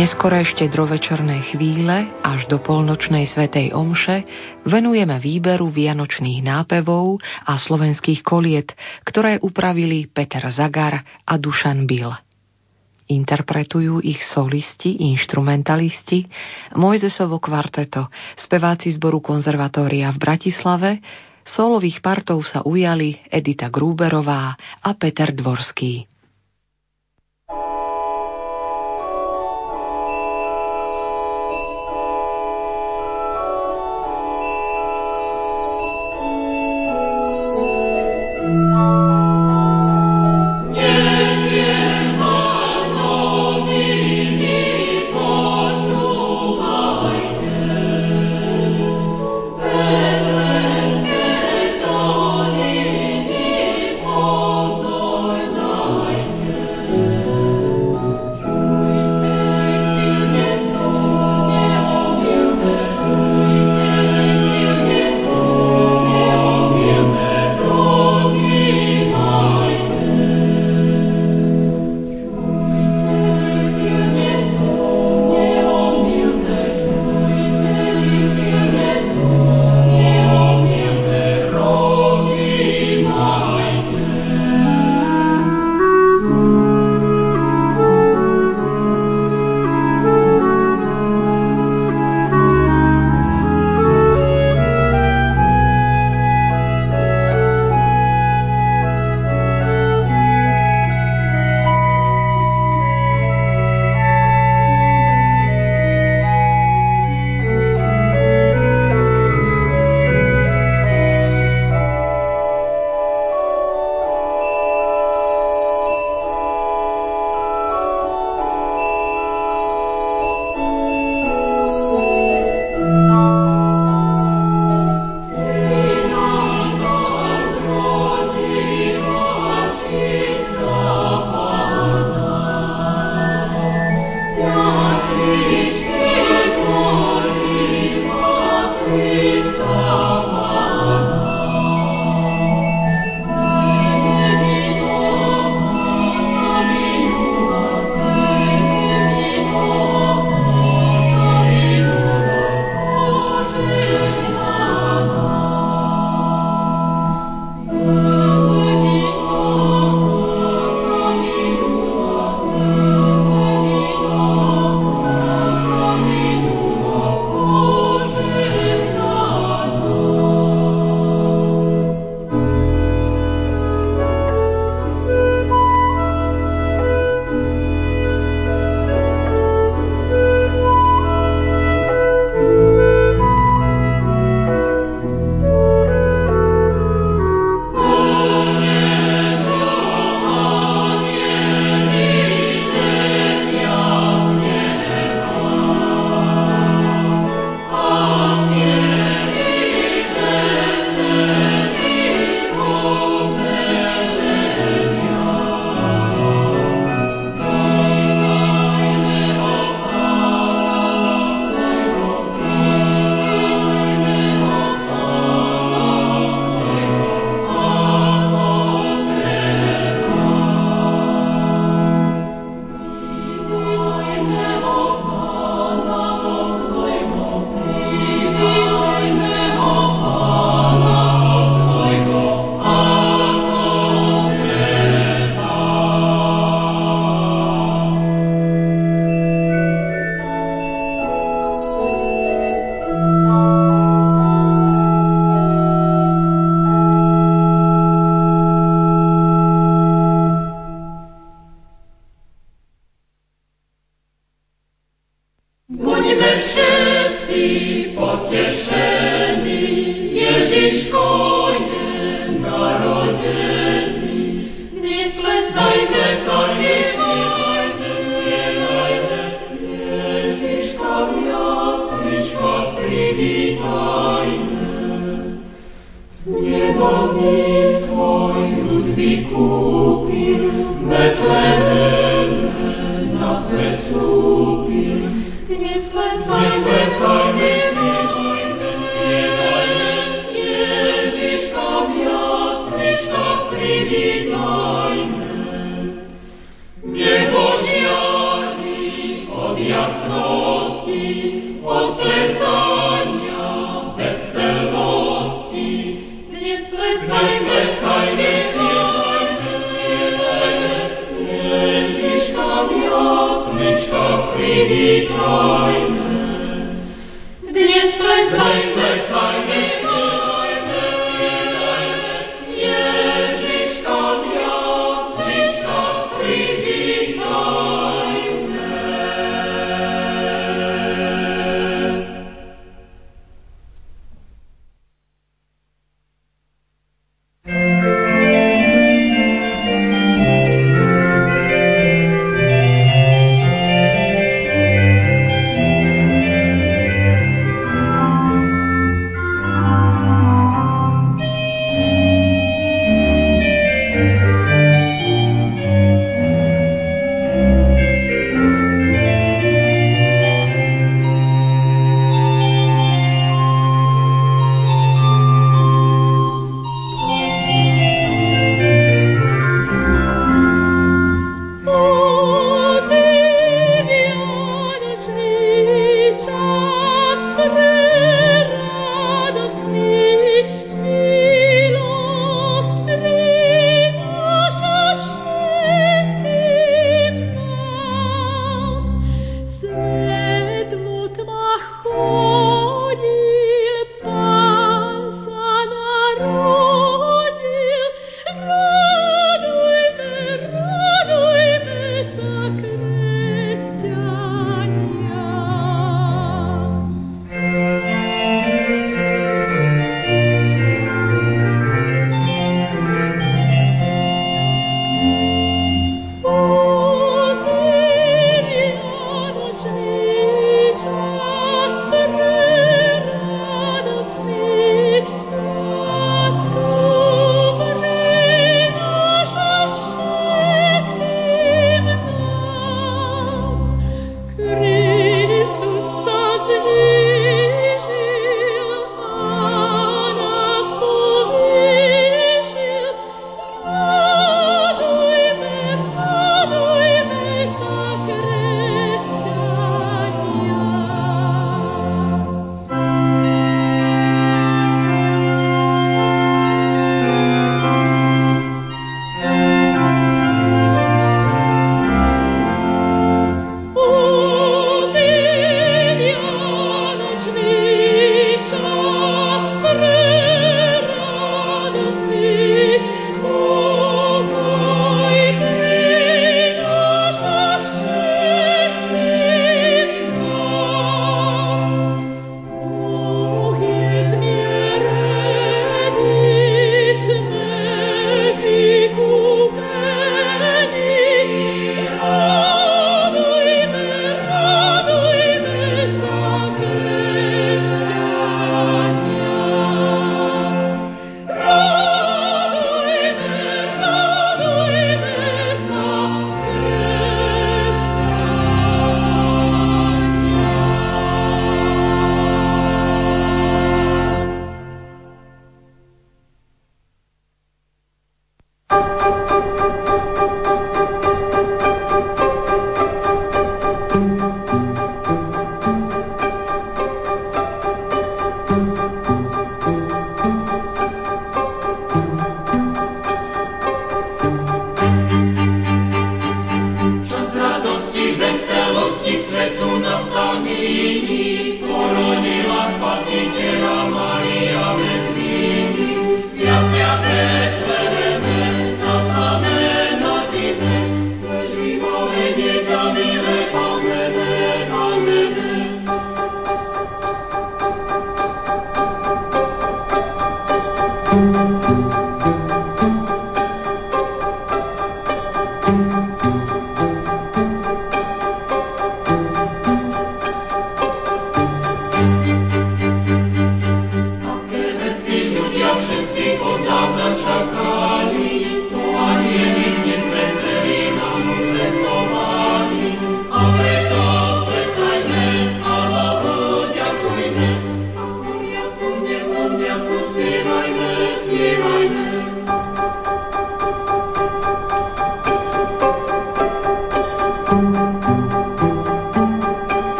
Neskore štedrovečerné chvíle až do polnočnej svetej omše venujeme výberu vianočných nápevov a slovenských koliet, ktoré upravili Peter Zagar a Dušan Bil. Interpretujú ich solisti, instrumentalisti, Mojzesovo kvarteto, speváci zboru konzervatória v Bratislave, solových partov sa ujali Edita Gruberová a Peter Dvorský.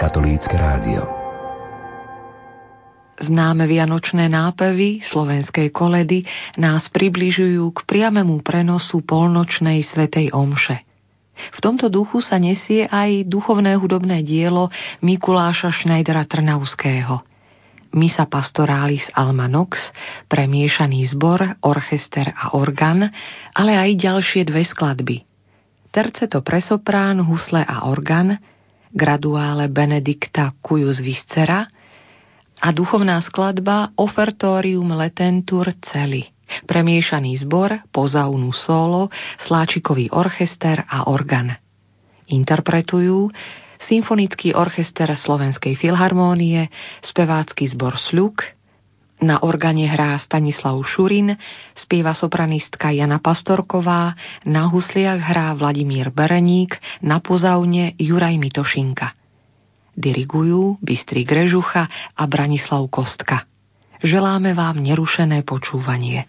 Katolícke rádio. Známe vianočné nápevy slovenskej koledy nás približujú k priamému prenosu polnočnej svetej omše. V tomto duchu sa nesie aj duchovné hudobné dielo Mikuláša Schneidera Trnavského. Misa Pastoralis Alma Nox, premiešaný zbor, orchester a organ, ale aj ďalšie dve skladby. Terceto pre soprán, husle a organ – graduále Benedikta Cujus Viscera a duchovná skladba Ofertorium Letentur Celi, premiešaný zbor, pozaunu solo, sláčikový orchester a organ. Interpretujú Symfonický orchester Slovenskej filharmónie, spevácky zbor Sľuk, na organe hrá Stanislav Šurin, spieva sopranistka Jana Pastorková, na husliach hrá Vladimír Bereník, na pozaune Juraj Mitošinka. Dirigujú Bystri Grežucha a Branislav Kostka. Želáme vám nerušené počúvanie.